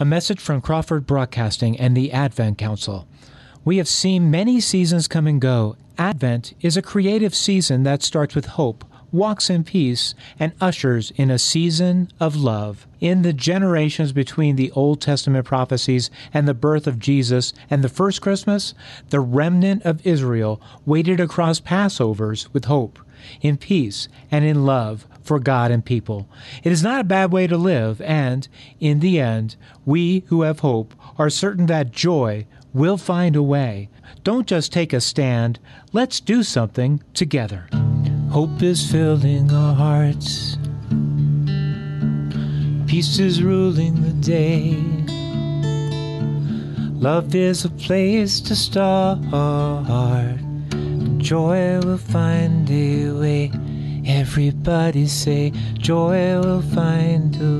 A message from Crawford Broadcasting and the Advent Council. We have seen many seasons come and go. Advent is a creative season that starts with hope, walks in peace, and ushers in a season of love. In the generations between the Old Testament prophecies and the birth of Jesus and the first Christmas, the remnant of Israel waited across Passovers with hope, in peace, and in love for God and people. It is not a bad way to live, and, in the end, we who have hope are certain that joy will find a way. Don't just take a stand, let's do something together. Hope is filling our hearts, peace is ruling the day. Love is a place to start, joy will find a way. Everybody say, joy will find a.